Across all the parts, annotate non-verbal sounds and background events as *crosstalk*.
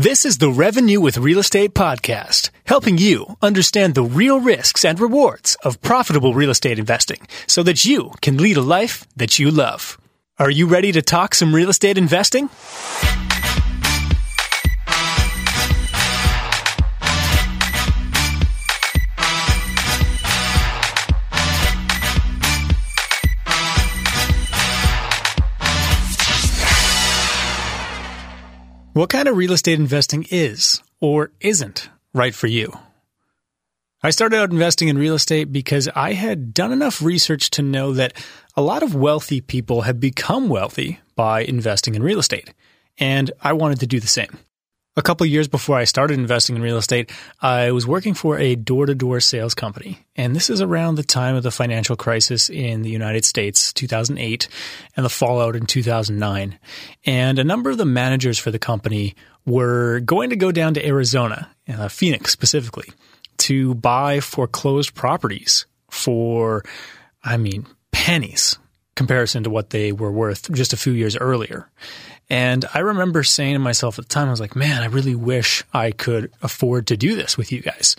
This is the Revenue with Real Estate podcast, helping you understand the real risks and rewards of profitable real estate investing so that you can lead a life that you love. Are you ready to talk some real estate investing? What kind of real estate investing is or isn't right for you? I started out investing in real estate because I had done enough research to know that a lot of wealthy people have become wealthy by investing in real estate, and I wanted to do the same. A couple years before I started investing in real estate, I was working for a door to door sales company. And this is around the time of the financial crisis in the United States, 2008, and the fallout in 2009. And a number of the managers for the company were going to go down to Arizona, uh, Phoenix specifically, to buy foreclosed properties for, I mean, pennies comparison to what they were worth just a few years earlier. And I remember saying to myself at the time, I was like, man, I really wish I could afford to do this with you guys.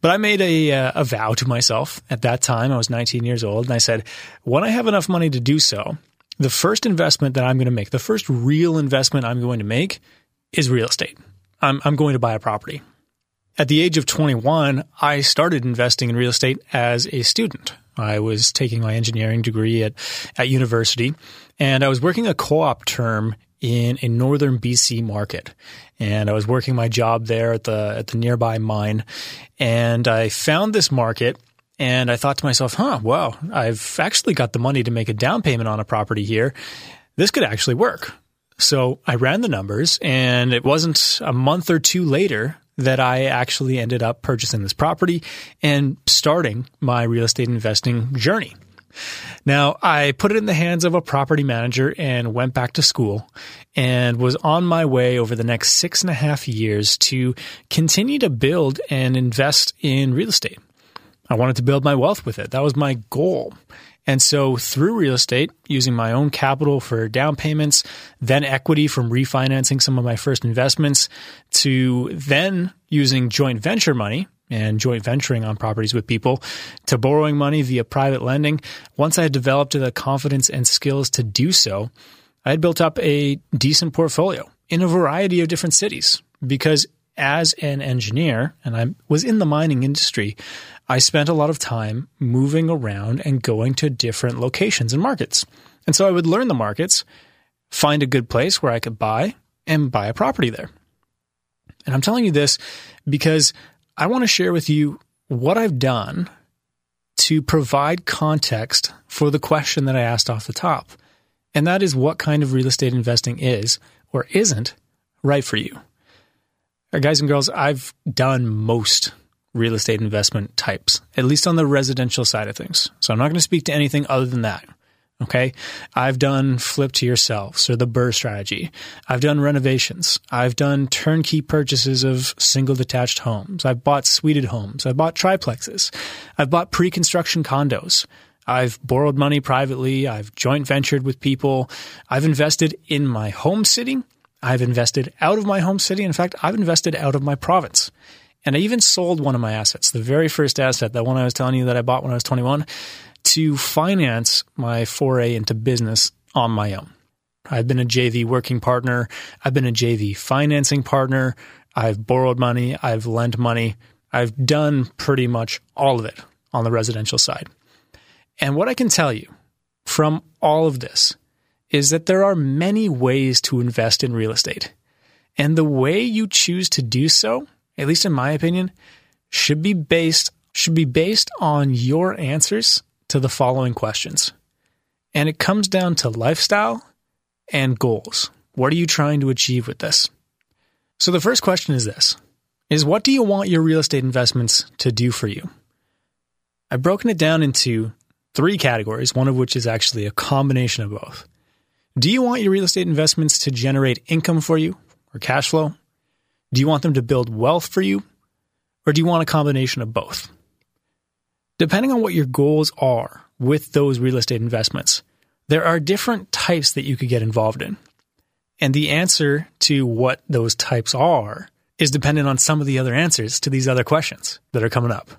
But I made a, uh, a vow to myself at that time. I was 19 years old. And I said, when I have enough money to do so, the first investment that I'm going to make, the first real investment I'm going to make is real estate. I'm, I'm going to buy a property. At the age of 21, I started investing in real estate as a student. I was taking my engineering degree at, at university and I was working a co-op term in a northern BC market. And I was working my job there at the at the nearby mine and I found this market and I thought to myself, "Huh, wow, I've actually got the money to make a down payment on a property here. This could actually work." So I ran the numbers and it wasn't a month or two later that I actually ended up purchasing this property and starting my real estate investing journey. Now, I put it in the hands of a property manager and went back to school and was on my way over the next six and a half years to continue to build and invest in real estate. I wanted to build my wealth with it. That was my goal. And so through real estate, using my own capital for down payments, then equity from refinancing some of my first investments, to then using joint venture money and joint venturing on properties with people to borrowing money via private lending. Once I had developed the confidence and skills to do so, I had built up a decent portfolio in a variety of different cities because as an engineer and I was in the mining industry, I spent a lot of time moving around and going to different locations and markets. And so I would learn the markets, find a good place where I could buy and buy a property there. And I'm telling you this because I want to share with you what I've done to provide context for the question that I asked off the top. And that is what kind of real estate investing is or isn't right for you. Right, guys and girls, I've done most real estate investment types, at least on the residential side of things. So I'm not going to speak to anything other than that. Okay. I've done flip to yourselves or the BRRRR strategy. I've done renovations. I've done turnkey purchases of single detached homes. I've bought suited homes. I've bought triplexes. I've bought pre-construction condos. I've borrowed money privately. I've joint ventured with people. I've invested in my home city. I've invested out of my home city. In fact, I've invested out of my province. And I even sold one of my assets, the very first asset, that one I was telling you that I bought when I was 21 to finance my foray into business on my own. I've been a JV working partner. I've been a JV financing partner. I've borrowed money. I've lent money. I've done pretty much all of it on the residential side. And what I can tell you from all of this is that there are many ways to invest in real estate. And the way you choose to do so, at least in my opinion, should be based should be based on your answers to the following questions. And it comes down to lifestyle and goals. What are you trying to achieve with this? So the first question is this is what do you want your real estate investments to do for you? I've broken it down into three categories, one of which is actually a combination of both. Do you want your real estate investments to generate income for you or cash flow? Do you want them to build wealth for you? Or do you want a combination of both? Depending on what your goals are with those real estate investments, there are different types that you could get involved in. And the answer to what those types are is dependent on some of the other answers to these other questions that are coming up.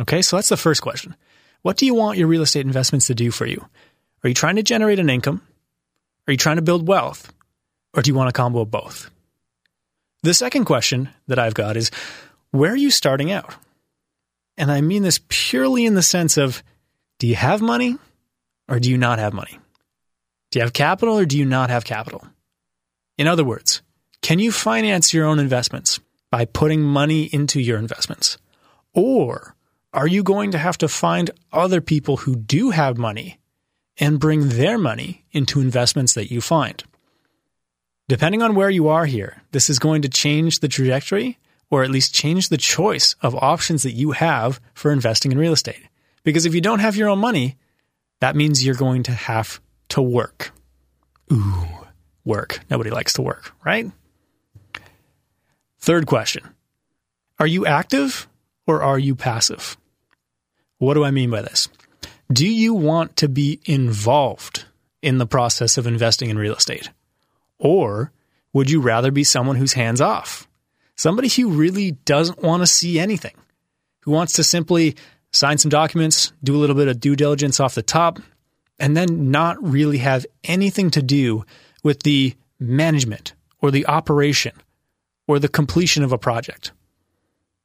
Okay, so that's the first question. What do you want your real estate investments to do for you? Are you trying to generate an income? Are you trying to build wealth? Or do you want a combo of both? The second question that I've got is where are you starting out? And I mean this purely in the sense of do you have money or do you not have money? Do you have capital or do you not have capital? In other words, can you finance your own investments by putting money into your investments? Or are you going to have to find other people who do have money and bring their money into investments that you find? Depending on where you are here, this is going to change the trajectory or at least change the choice of options that you have for investing in real estate. Because if you don't have your own money, that means you're going to have to work. Ooh, work. Nobody likes to work, right? Third question Are you active or are you passive? What do I mean by this? Do you want to be involved in the process of investing in real estate? Or would you rather be someone who's hands off? Somebody who really doesn't want to see anything, who wants to simply sign some documents, do a little bit of due diligence off the top, and then not really have anything to do with the management or the operation or the completion of a project.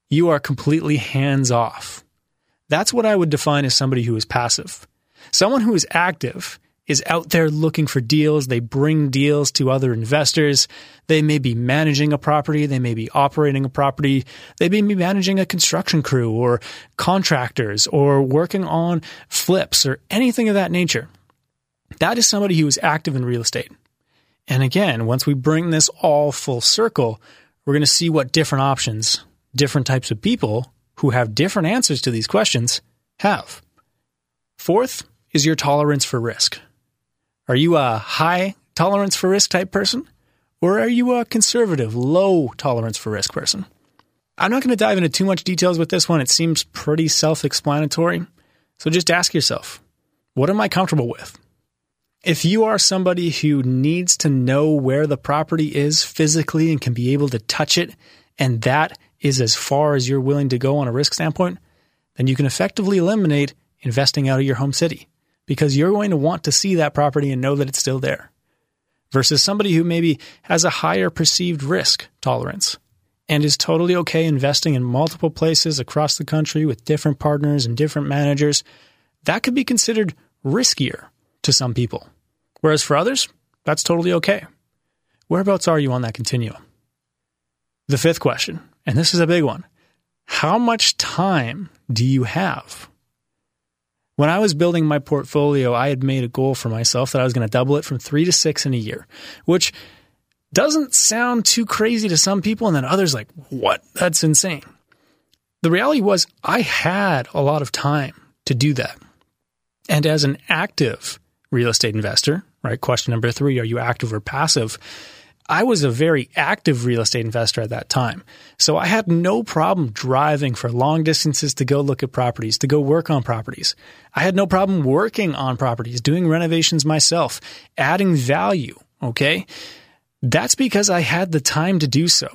You are completely hands off. That's what I would define as somebody who is passive. Someone who is active is out there looking for deals. They bring deals to other investors. They may be managing a property. They may be operating a property. They may be managing a construction crew or contractors or working on flips or anything of that nature. That is somebody who is active in real estate. And again, once we bring this all full circle, we're going to see what different options, different types of people who have different answers to these questions have. Fourth is your tolerance for risk. Are you a high tolerance for risk type person? Or are you a conservative, low tolerance for risk person? I'm not going to dive into too much details with this one. It seems pretty self explanatory. So just ask yourself what am I comfortable with? If you are somebody who needs to know where the property is physically and can be able to touch it, and that is as far as you're willing to go on a risk standpoint, then you can effectively eliminate investing out of your home city because you're going to want to see that property and know that it's still there. Versus somebody who maybe has a higher perceived risk tolerance and is totally okay investing in multiple places across the country with different partners and different managers, that could be considered riskier to some people. Whereas for others, that's totally okay. Whereabouts are you on that continuum? The fifth question, and this is a big one how much time do you have? When I was building my portfolio, I had made a goal for myself that I was going to double it from three to six in a year, which doesn't sound too crazy to some people. And then others like, what? That's insane. The reality was I had a lot of time to do that. And as an active real estate investor, right? Question number three Are you active or passive? I was a very active real estate investor at that time. So I had no problem driving for long distances to go look at properties, to go work on properties. I had no problem working on properties, doing renovations myself, adding value. Okay. That's because I had the time to do so.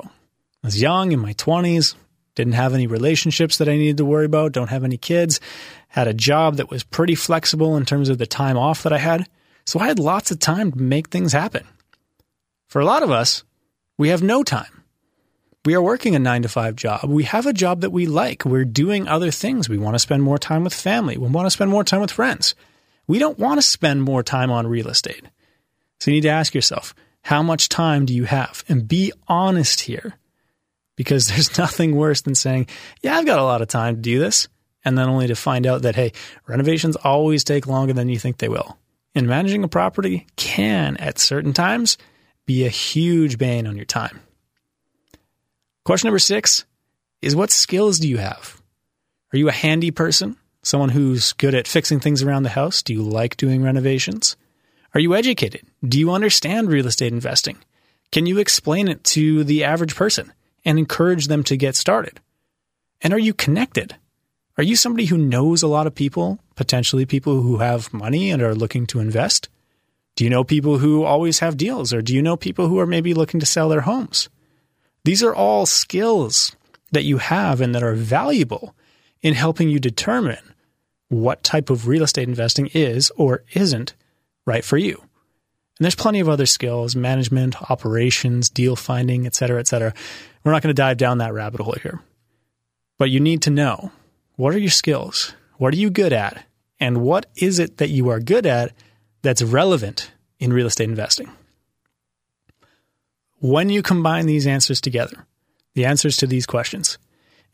I was young in my 20s, didn't have any relationships that I needed to worry about, don't have any kids, had a job that was pretty flexible in terms of the time off that I had. So I had lots of time to make things happen. For a lot of us, we have no time. We are working a nine to five job. We have a job that we like. We're doing other things. We want to spend more time with family. We want to spend more time with friends. We don't want to spend more time on real estate. So you need to ask yourself, how much time do you have? And be honest here because *laughs* there's nothing worse than saying, yeah, I've got a lot of time to do this. And then only to find out that, hey, renovations always take longer than you think they will. And managing a property can, at certain times, be a huge bane on your time. Question number six is what skills do you have? Are you a handy person? Someone who's good at fixing things around the house? Do you like doing renovations? Are you educated? Do you understand real estate investing? Can you explain it to the average person and encourage them to get started? And are you connected? Are you somebody who knows a lot of people, potentially people who have money and are looking to invest? Do you know people who always have deals? Or do you know people who are maybe looking to sell their homes? These are all skills that you have and that are valuable in helping you determine what type of real estate investing is or isn't right for you. And there's plenty of other skills, management, operations, deal finding, et cetera, et cetera. We're not going to dive down that rabbit hole here. But you need to know what are your skills? What are you good at? And what is it that you are good at that's relevant in real estate investing? When you combine these answers together, the answers to these questions,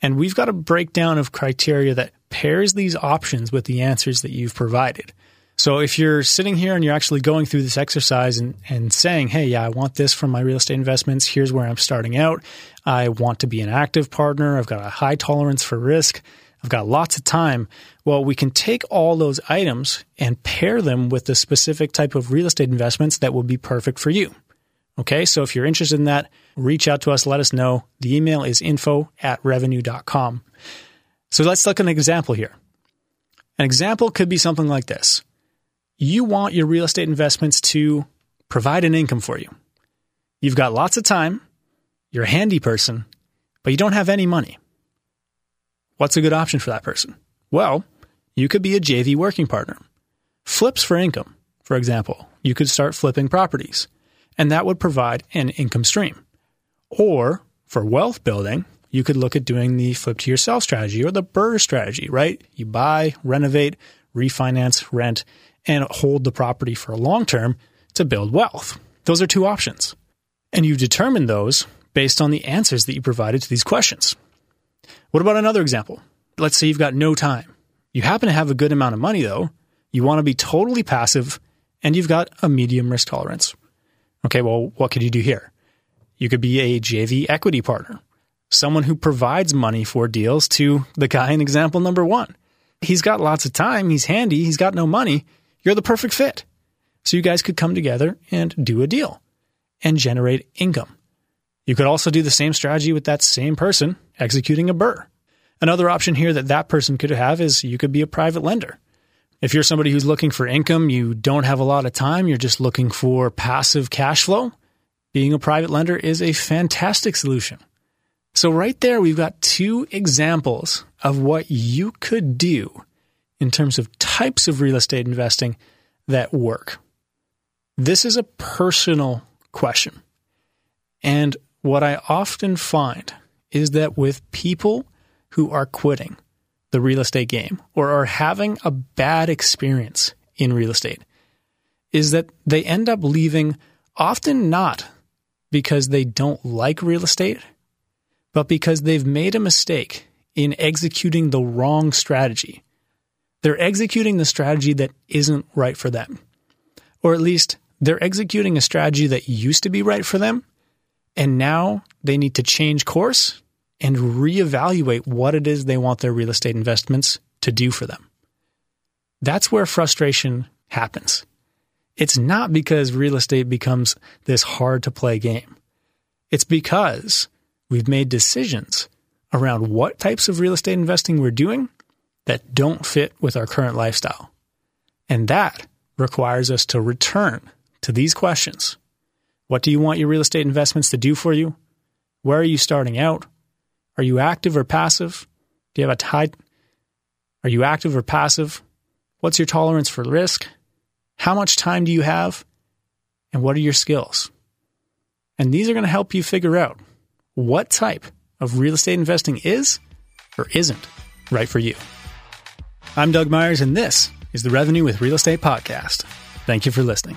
and we've got a breakdown of criteria that pairs these options with the answers that you've provided. So if you're sitting here and you're actually going through this exercise and, and saying, hey, yeah, I want this from my real estate investments. Here's where I'm starting out. I want to be an active partner. I've got a high tolerance for risk. I've got lots of time. Well, we can take all those items and pair them with the specific type of real estate investments that would be perfect for you. Okay, so if you're interested in that, reach out to us, let us know. The email is info at revenue.com. So let's look at an example here. An example could be something like this you want your real estate investments to provide an income for you. You've got lots of time, you're a handy person, but you don't have any money. What's a good option for that person? Well, you could be a JV working partner. Flips for income, for example. You could start flipping properties, and that would provide an income stream. Or for wealth building, you could look at doing the flip to yourself strategy or the BRRRR strategy, right? You buy, renovate, refinance, rent, and hold the property for a long term to build wealth. Those are two options. And you determine those based on the answers that you provided to these questions. What about another example? Let's say you've got no time. You happen to have a good amount of money, though. You want to be totally passive, and you've got a medium risk tolerance. Okay, well, what could you do here? You could be a JV equity partner, someone who provides money for deals to the guy in example number one. He's got lots of time, he's handy, he's got no money, you're the perfect fit. So you guys could come together and do a deal and generate income. You could also do the same strategy with that same person executing a BRRRR. Another option here that that person could have is you could be a private lender. If you're somebody who's looking for income, you don't have a lot of time, you're just looking for passive cash flow, being a private lender is a fantastic solution. So, right there, we've got two examples of what you could do in terms of types of real estate investing that work. This is a personal question. And what I often find is that with people who are quitting the real estate game or are having a bad experience in real estate, is that they end up leaving often not because they don't like real estate, but because they've made a mistake in executing the wrong strategy they're executing the strategy that isn't right for them. Or at least they're executing a strategy that used to be right for them, and now they need to change course and reevaluate what it is they want their real estate investments to do for them. That's where frustration happens. It's not because real estate becomes this hard to play game. It's because we've made decisions around what types of real estate investing we're doing that don't fit with our current lifestyle. And that requires us to return to these questions. What do you want your real estate investments to do for you? Where are you starting out? Are you active or passive? Do you have a tight? Are you active or passive? What's your tolerance for risk? How much time do you have? And what are your skills? And these are going to help you figure out what type of real estate investing is or isn't right for you. I'm Doug Myers, and this is the Revenue with Real Estate Podcast. Thank you for listening.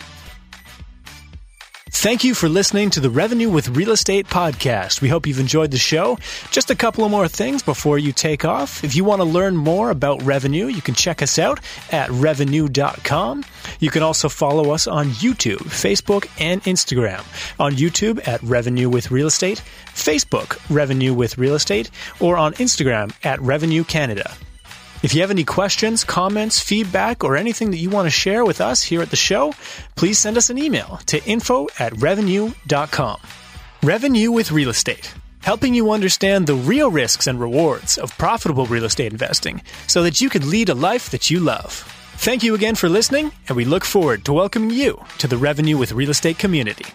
Thank you for listening to the Revenue with Real Estate podcast. We hope you've enjoyed the show. Just a couple of more things before you take off. If you want to learn more about revenue, you can check us out at revenue.com. You can also follow us on YouTube, Facebook, and Instagram. On YouTube at Revenue with Real Estate, Facebook, Revenue with Real Estate, or on Instagram at Revenue Canada. If you have any questions, comments, feedback, or anything that you want to share with us here at the show, please send us an email to info at revenue.com. Revenue with Real Estate, helping you understand the real risks and rewards of profitable real estate investing so that you can lead a life that you love. Thank you again for listening, and we look forward to welcoming you to the Revenue with Real Estate community.